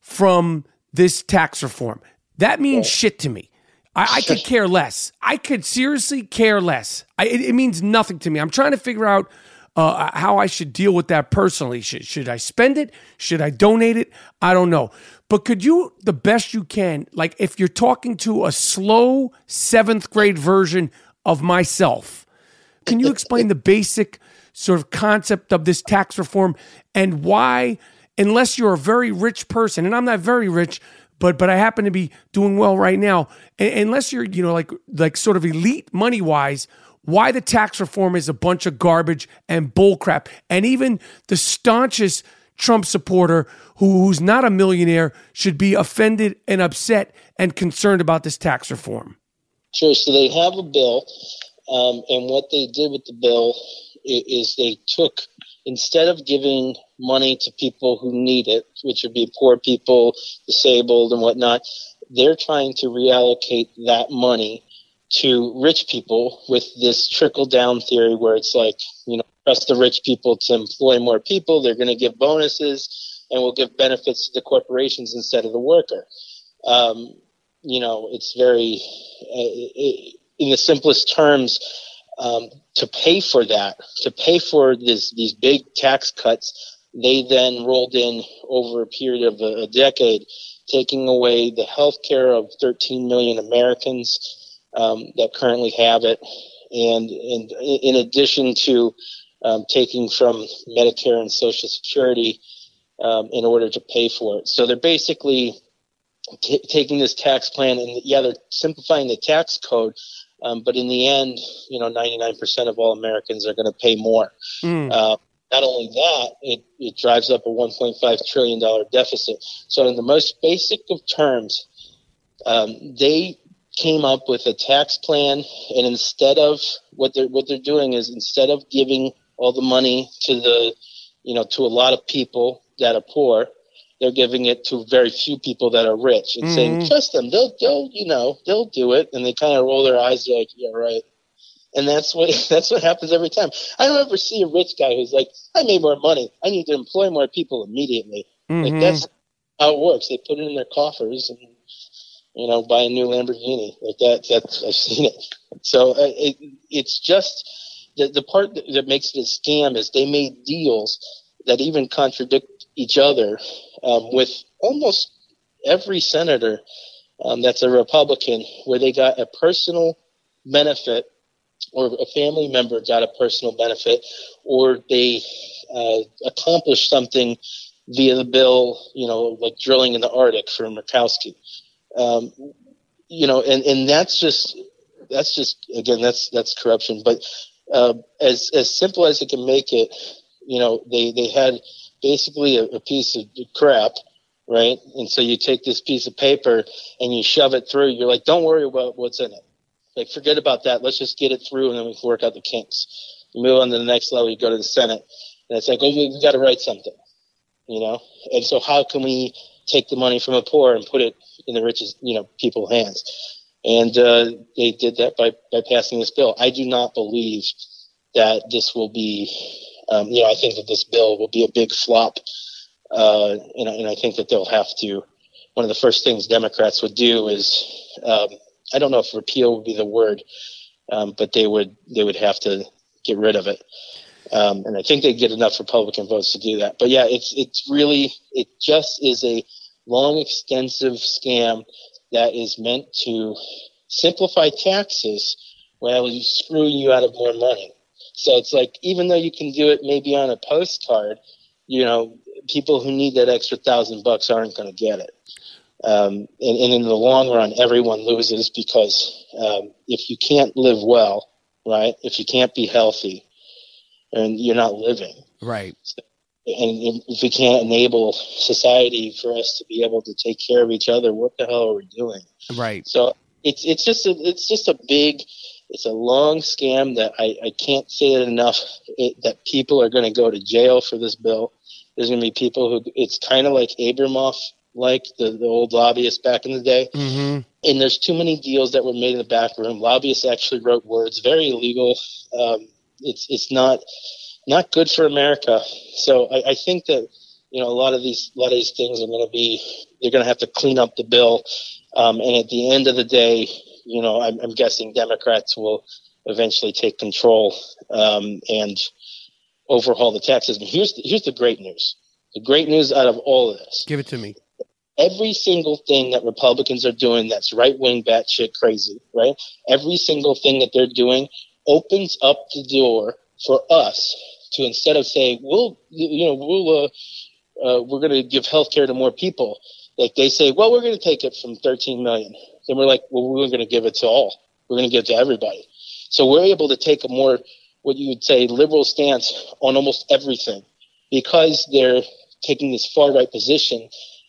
from this tax reform. That means shit to me. I, I, could care less. I could seriously care less. I, it, it, means nothing to me. I'm trying to figure out uh, how I should deal with that personally. Should, should I spend it? Should I donate it? I don't know. But could you, the best you can, like if you're talking to a slow seventh grade version of myself, can you explain the basic sort of concept of this tax reform and why, unless you're a very rich person, and I'm not very rich, but but I happen to be doing well right now, unless you're you know like like sort of elite money wise, why the tax reform is a bunch of garbage and bullcrap, and even the staunchest Trump supporter who, who's not a millionaire should be offended and upset and concerned about this tax reform? Sure. So they have a bill, um, and what they did with the bill is they took instead of giving money to people who need it, which would be poor people, disabled, and whatnot, they're trying to reallocate that money to rich people with this trickle down theory where it's like, you know, trust the rich people to employ more people. They're going to give bonuses. and we'll give benefits to the corporations instead of the worker. Um, you know, it's very, uh, in the simplest terms, um, to pay for that, to pay for this, these big tax cuts, they then rolled in over a period of a, a decade, taking away the health care of 13 million Americans um, that currently have it. And, and in addition to um, taking from Medicare and Social Security um, in order to pay for it. So they're basically t- taking this tax plan and, yeah, they're simplifying the tax code. Um, but in the end, you know, 99% of all Americans are going to pay more. Mm. Uh, not only that, it, it drives up a $1.5 trillion deficit. So, in the most basic of terms, um, they came up with a tax plan, and instead of what they're what they're doing is instead of giving all the money to the, you know, to a lot of people that are poor, they're giving it to very few people that are rich and mm-hmm. saying, trust them, they'll, they'll, you know, they'll do it. And they kind of roll their eyes like, yeah, right. And that's what that's what happens every time. I don't ever see a rich guy who's like, I made more money. I need to employ more people immediately. Mm-hmm. Like that's how it works. They put it in their coffers and you know buy a new Lamborghini. Like that. That's I've seen it. So uh, it, it's just the the part that, that makes it a scam is they made deals that even contradict each other um, with almost every senator um, that's a Republican, where they got a personal benefit or a family member got a personal benefit, or they uh, accomplished something via the bill, you know, like drilling in the Arctic for Murkowski. Um, you know, and, and that's just that's just again that's that's corruption. But uh, as as simple as it can make it, you know, they they had basically a, a piece of crap right? And so you take this piece of paper and you shove it through. You're like, don't worry about what's in it. Like, forget about that. Let's just get it through, and then we can work out the kinks. You move on to the next level. You go to the Senate, and it's like, oh, we got to write something, you know. And so, how can we take the money from the poor and put it in the richest, you know, people's hands? And uh, they did that by by passing this bill. I do not believe that this will be, um, you know, I think that this bill will be a big flop. Uh, and, and I think that they'll have to. One of the first things Democrats would do is um, I don't know if repeal would be the word, um, but they would they would have to get rid of it. Um, and I think they'd get enough Republican votes to do that. But yeah, it's it's really it just is a long, extensive scam that is meant to simplify taxes while screwing you out of more money. So it's like even though you can do it maybe on a postcard, you know, people who need that extra thousand bucks aren't going to get it. Um, and, and, in the long run, everyone loses because um, if you can't live well, right? If you can't be healthy, and you're not living, right? So, and if we can't enable society for us to be able to take care of each other, what the hell are we doing? Right. So it's it's just a it's just a big it's a long scam that I, I can't say it enough it, that people are going to go to jail for this bill. There's going to be people who it's kind of like Abramoff like the, the old lobbyists back in the day. Mm-hmm. And there's too many deals that were made in the back room. Lobbyists actually wrote words, very illegal. Um, it's it's not not good for America. So I, I think that you know a lot of these a lot of these things are going to be they're going to have to clean up the bill. Um, and at the end of the day, you know, I'm, I'm guessing Democrats will eventually take control um, and overhaul the tax system. Here's the, here's the great news. The great news out of all of this. Give it to me every single thing that Republicans are doing that's right wing batshit crazy, right? Every single thing that they're doing opens up the door for us to instead of saying, we'll, you know, we'll, uh, uh, we're going to give health care to more people. Like they say, well, we're going to take it from 13 million. Then we're like, well, we're going to give it to all. We're going to give it to everybody. So we're able to take a more, what you would say, liberal stance on almost everything because they're taking this far right position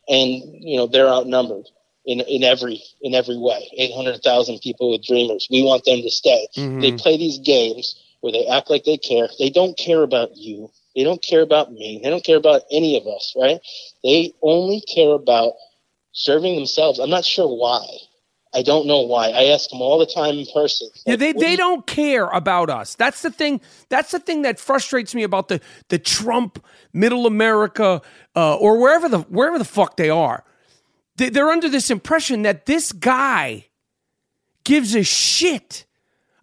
and you know they're outnumbered in in every in every way. Eight hundred thousand people with Dreamers. We want them to stay. Mm-hmm. They play these games where they act like they care. They don't care about you. They don't care about me. They don't care about any of us. Right? They only care about serving themselves. I'm not sure why. I don't know why. I ask them all the time in person. Yeah, like, they, what do they you- don't care about us. That's the thing. That's the thing that frustrates me about the the Trump Middle America uh, or wherever the wherever the fuck they are. They, they're under this impression that this guy gives a shit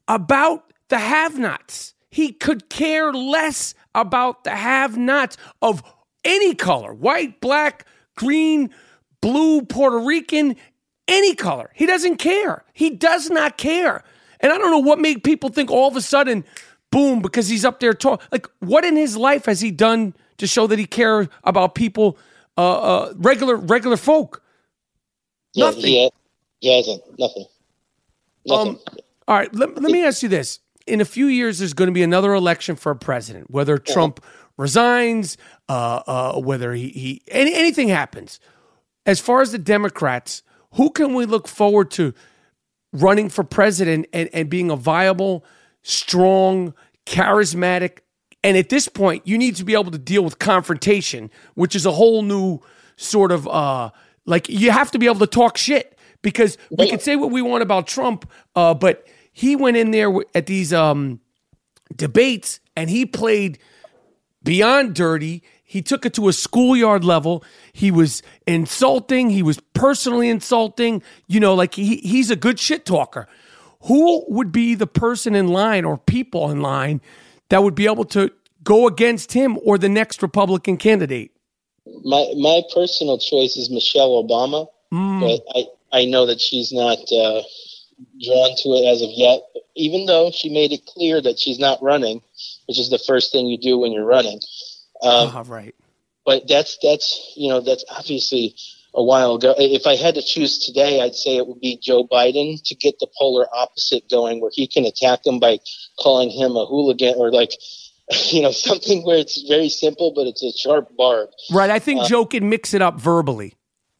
about the have-nots. He could care less about the have-nots of any color, white, black, green, blue, Puerto Rican, any color. He doesn't care. He does not care. And I don't know what made people think all of a sudden, boom, because he's up there talking. Like, what in his life has he done to show that he cares about people, uh, uh, regular regular folk? Yeah, nothing. He, ha- Nothing. Nothing. Um, all right, let, let me ask you this. In a few years, there's going to be another election for a president, whether Trump resigns, uh, uh, whether he, he any, anything happens. As far as the Democrats, who can we look forward to running for president and, and being a viable, strong, charismatic, and at this point, you need to be able to deal with confrontation, which is a whole new sort of uh like you have to be able to talk shit because we can say what we want about Trump, uh, but he went in there at these um debates and he played beyond dirty. He took it to a schoolyard level. He was insulting. He was personally insulting. You know, like he, he's a good shit talker. Who would be the person in line or people in line that would be able to go against him or the next Republican candidate? my my personal choice is Michelle Obama, Mm. but I I know that she's not uh, drawn to it as of yet. Even though she made it clear that she's not running, which is the first thing you do when you're running. Um, Oh, right. but that's that's you know that's obviously a while ago. If I had to choose today, I'd say it would be Joe Biden to get the polar opposite going, where he can attack him by calling him a hooligan or like you know something where it's very simple, but it's a sharp barb. Right. I think Joe can mix it up verbally.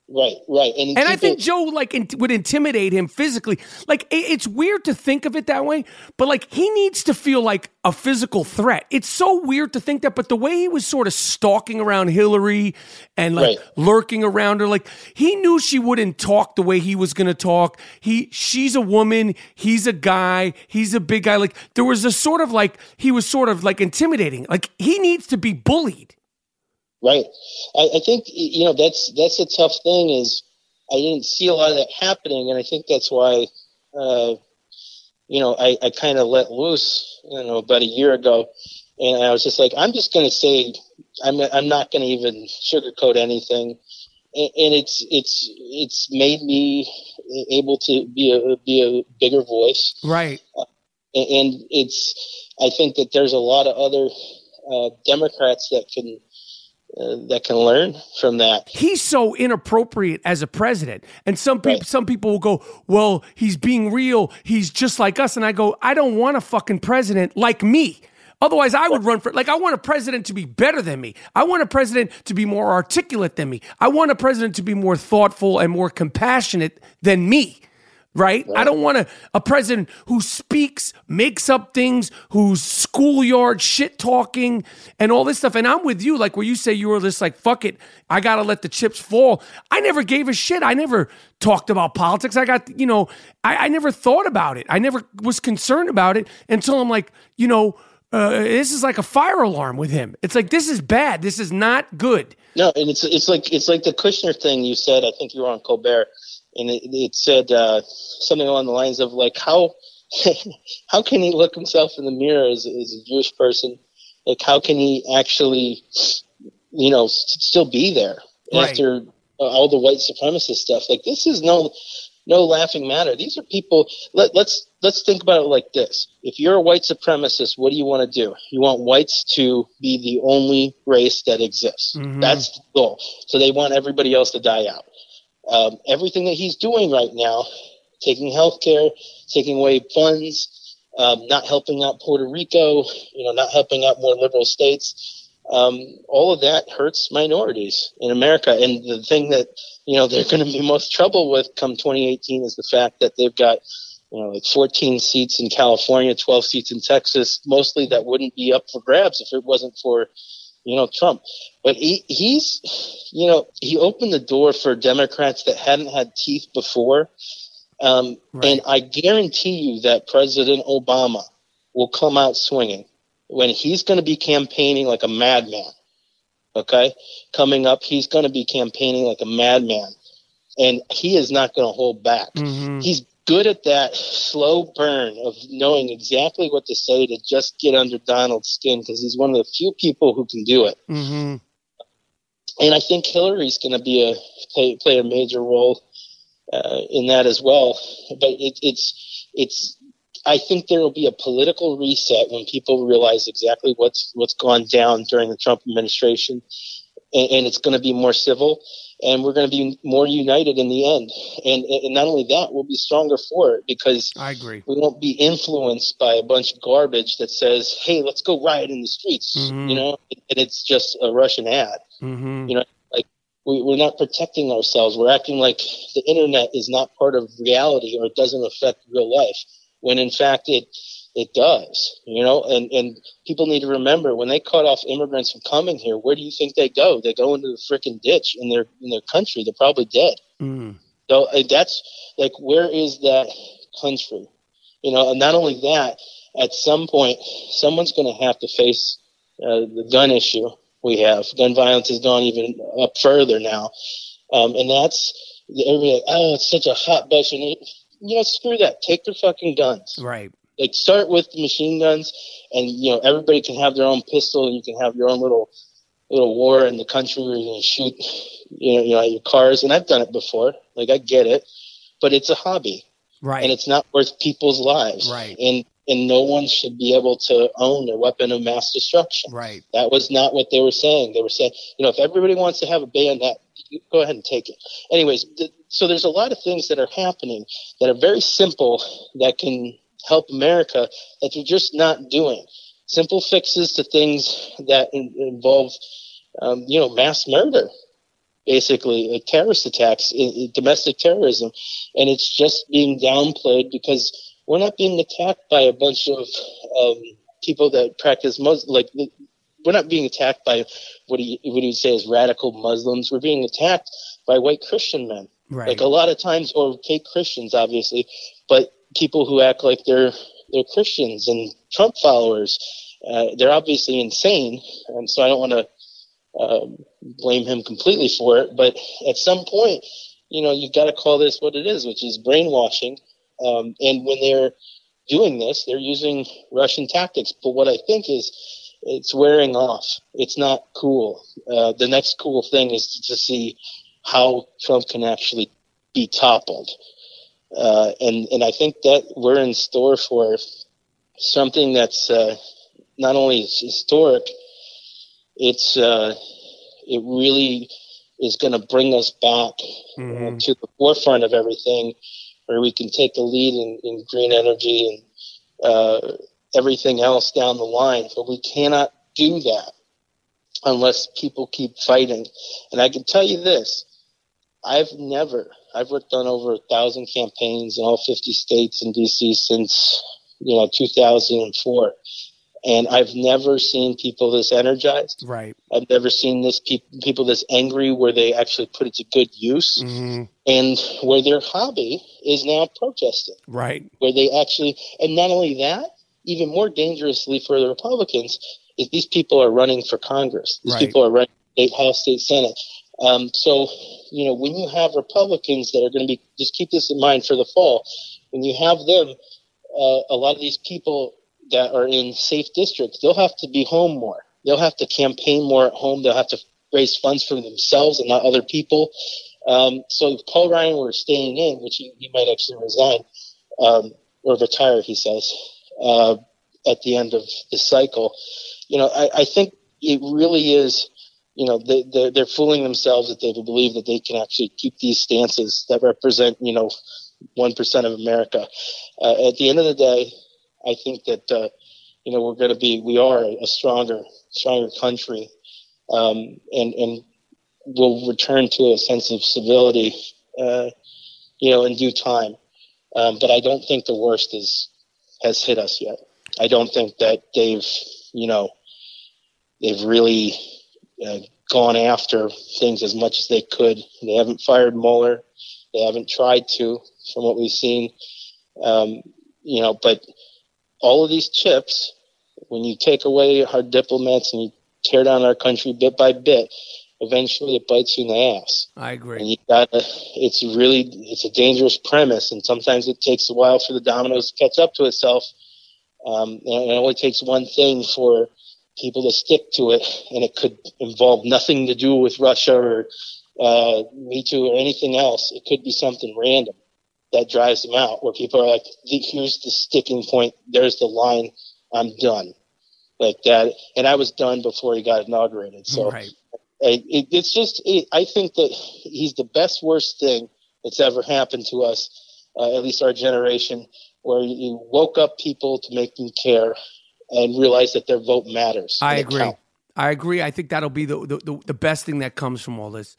Right, right, and, And I think Joe like in, would intimidate him physically. Like it, it's weird to think of it that way, but like he needs to feel like a physical threat. It's so weird to think that, but the way he was sort of stalking around Hillary and like Right. lurking around her, like he knew she wouldn't talk the way he was going to talk. He, she's a woman, he's a guy, he's a big guy. Like there was a sort of like he was sort of like intimidating. Like he needs to be bullied. Right. I, I think you know that's that's a tough thing. Is I didn't see a lot of that happening, and I think that's why, uh, you know, I, I kind of let loose. You know, about a year ago, and I was just like, I'm just going to say, I'm I'm not going to even sugarcoat anything, and, and it's it's it's made me able to be a be a bigger voice Right. and, and it's I think that there's a lot of other uh, Democrats that can uh, that can learn from that. he's so inappropriate as a president. And some people, Right. some people will go, "Well, he's being real. He's just like us." And I go, "I don't want a fucking president like me." Otherwise, I would run for like I want a president to be better than me. I want a president to be more articulate than me. I want a president to be more thoughtful and more compassionate than me. Right? I don't want a, a president who speaks, makes up things, who's schoolyard shit talking and all this stuff. And I'm with you, like where you say you were just like, fuck it, I gotta let the chips fall. I never gave a shit. I never talked about politics. I got, you know, I, I never thought about it. I never was concerned about it until I'm like, you know, uh, this is like a fire alarm with him. It's like this is bad. This is not good. No, and it's it's like it's like the Kushner thing you said. I think you were on Colbert, and it, it said uh, something along the lines of like how how can he look himself in the mirror as, as a Jewish person? Like how can he actually, you know, s- still be there Right. after uh, all the white supremacist stuff? Like this is no no laughing matter. These are people. Let, let's let's think about it like this: If you're a white supremacist, what do you want to do? You want whites to be the only race that exists. That's the goal. So they want everybody else to die out. Um, everything that he's doing right now, taking health care, taking away funds, um, not helping out Puerto Rico, you know, not helping out more liberal states. Um, all of that hurts minorities in America. And the thing that you know they're going to be most trouble with come 2018 is the fact that they've got you know like 14 seats in California, 12 seats in Texas, mostly that wouldn't be up for grabs if it wasn't for you know Trump. But he, he's you know he opened the door for Democrats that hadn't had teeth before Um, Right. And I guarantee you that President Obama will come out swinging when he's going to be campaigning like a madman. Okay, coming up, he's going to be campaigning like a madman, and he is not going to hold back. Mhm. He's good at that slow burn of knowing exactly what to say to just get under Donald's skin because he's one of the few people who can do it. Mhm. And I think Hillary's going to be a play, play a major role uh, in that as well. But it, it's it's I think there will be a political reset when people realize exactly what's what's gone down during the Trump administration, and, and it's going to be more civil, and we're going to be more united in the end. And, and not only that, we'll be stronger for it because I agree. we won't be influenced by a bunch of garbage that says, "Hey, let's go riot in the streets," Mhm. you know, and it's just a Russian ad. Mhm. You know, like we, we're not protecting ourselves. We're acting like the internet is not part of reality or it doesn't affect real life, when in fact it it does. You know, and and people need to remember when they cut off immigrants from coming here, where do you think they go? They go into the freaking ditch in their in their country. They're probably dead. Mm. So uh, that's like, where is that country? You know, and not only that, at some point, someone's going to have to face uh, the gun issue we have. Gun violence has gone even up further now, um, and that's everybody. Like, oh, it's such a hot button. You know, screw that. Take their fucking guns. Right. Like, start with the machine guns, and you know, everybody can have their own pistol, and you can have your own little little war in the country where you shoot, you know, you know, your cars. And I've done it before. Like, I get it, but it's a hobby Right. and it's not worth people's lives. Right. And and no one should be able to own a weapon of mass destruction. right. That was not what they were saying. They were saying, you know, if everybody wants to have a bayonet, you go ahead and take it. Anyways, th- so there's a lot of things that are happening that are very simple that can help America that they're just not doing. Simple fixes to things that in, involve, um, you know, mass murder, basically, like terrorist attacks, domestic terrorism, and it's just being downplayed because we're not being attacked by a bunch of um, people that practice Muslim. Like we're not being attacked by what do you what do you say is radical Muslims. We're being attacked by white Christian men. Right. Like a lot of times, or fake Christians, obviously, but people who act like they're they're Christians and Trump followers. Uh, they're obviously insane, and so I don't want to um, blame him completely for it. But at some point, you know, you've got to call this what it is, which is brainwashing. Um, and when they're doing this, they're using Russian tactics. But what I think is it's wearing off. It's not cool. Uh, the next cool thing is to see how Trump can actually be toppled. Uh, and, and I think that we're in store for something that's uh, not only historic, it's uh, it really is going to bring us back uh, to the forefront of everything, where we can take the lead in, in green energy and uh, everything else down the line. But we cannot do that unless people keep fighting. And I can tell you this: I've never, I've worked on over a thousand campaigns in all 50 states and DC since you know 2004 and I've never seen people this energized. Right. I've never seen this pe- people this angry where they actually put it to good use, hmm and where their hobby is now protesting. Right. Where they actually, and not only that, even more dangerously for the Republicans, is these people are running for Congress. These Right. people are running state House, state Senate. Um, so, you know, when you have Republicans that are going to be, just keep this in mind for the fall, when you have them, uh, a lot of these people that are in safe districts, they'll have to be home more. They'll have to campaign more at home. They'll have to raise funds for themselves and not other people. Um, so if Paul Ryan were staying in, which he, he might actually resign um, or retire, he says, uh, at the end of the cycle, you know, I, I think it really is, you know, they, they're, they're fooling themselves that they believe that they can actually keep these stances that represent, you know, 1% of America. Uh, at the end of the day, I think that, uh, you know, we're going to be, we are a stronger, stronger country. Um, and, and we'll return to a sense of civility, uh, you know, in due time. Um, but I don't think the worst is, has hit us yet. I don't think that they've, you know, they've really uh, gone after things as much as they could. They haven't fired Mueller. They haven't tried to, from what we've seen. Um, you know, but all of these chips, when you take away our diplomats and you tear down our country bit by bit, eventually it bites you in the ass. I agree. And you gotta, it's really, it's a dangerous premise. And sometimes it takes a while for the dominoes to catch up to itself. Um, and it only takes one thing for people to stick to it. And it could involve nothing to do with Russia or, uh, Me Too or anything else. It could be something random that drives them out where people are like, here's the sticking point. There's the line. I'm done like that. And I was done before he got inaugurated. So Right. it, it's just, it, I think that he's the best, worst thing that's ever happened to us, uh, at least our generation, where you woke up people to make them care and realize that their vote matters. I agree. counts. I agree. I think that'll be the, the, the, the best thing that comes from all this.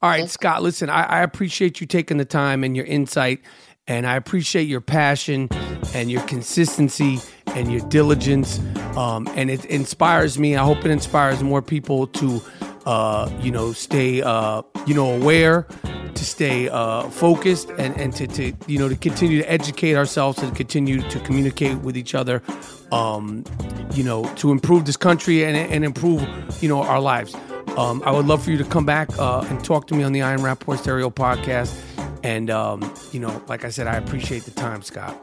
All right, Scott, listen, I, I appreciate you taking the time and your insight, and I appreciate your passion and your consistency and your diligence. Um, and it inspires me. I hope it inspires more people to, uh, you know, stay, uh, you know, aware, to stay uh, focused, and, and to, to, you know, to continue to educate ourselves and continue to communicate with each other, um, you know, to improve this country and, and improve, you know, our lives. Um, I would love for you to come back uh, and talk to me on the I Am Rapaport Stereo podcast. And, um, you know, like I said, I appreciate the time, Scott.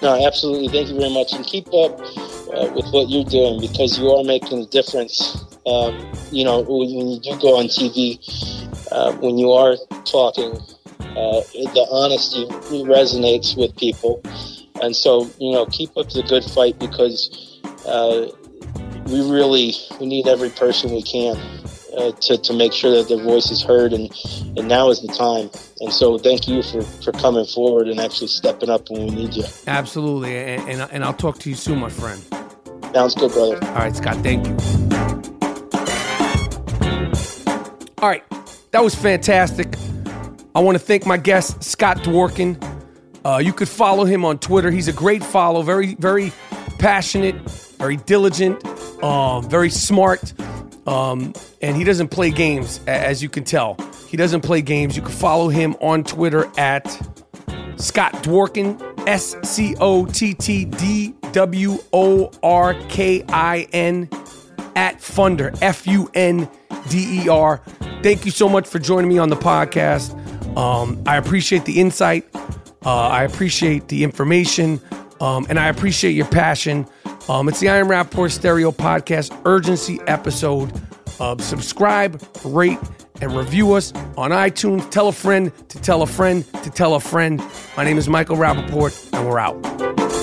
No, absolutely. Thank you very much. And keep up uh, with what you're doing because you are making a difference. Um, you know, when, you do go on TV, uh, when you are talking, uh, the honesty resonates with people. And so, you know, keep up the good fight because uh, we really we need every person we can uh, to, to make sure that their voice is heard and, and now is the time and so thank you for, for coming forward and actually stepping up when we need you Absolutely. And, and, and I'll talk to you soon, my friend. sounds good brother All right, Scott, thank you. All right, that was fantastic. I want to thank my guest, Scott Dworkin. Uh, you could follow him on Twitter. He's a great follow, very, very passionate, very diligent, uh, very smart, um, and he doesn't play games, as you can tell. He doesn't play games. You can follow him on Twitter at Scott Dworkin, S C O T T D W O R K I N, at Funder, F U N D E R. Thank you so much for joining me on the podcast. Um, I appreciate the insight, uh, I appreciate the information, um, and I appreciate your passion. Um, it's the I Am Rapaport Stereo Podcast Urgency episode. Uh, subscribe, rate, and review us on iTunes. Tell a friend to tell a friend to tell a friend. My name is Michael Rapaport, and we're out.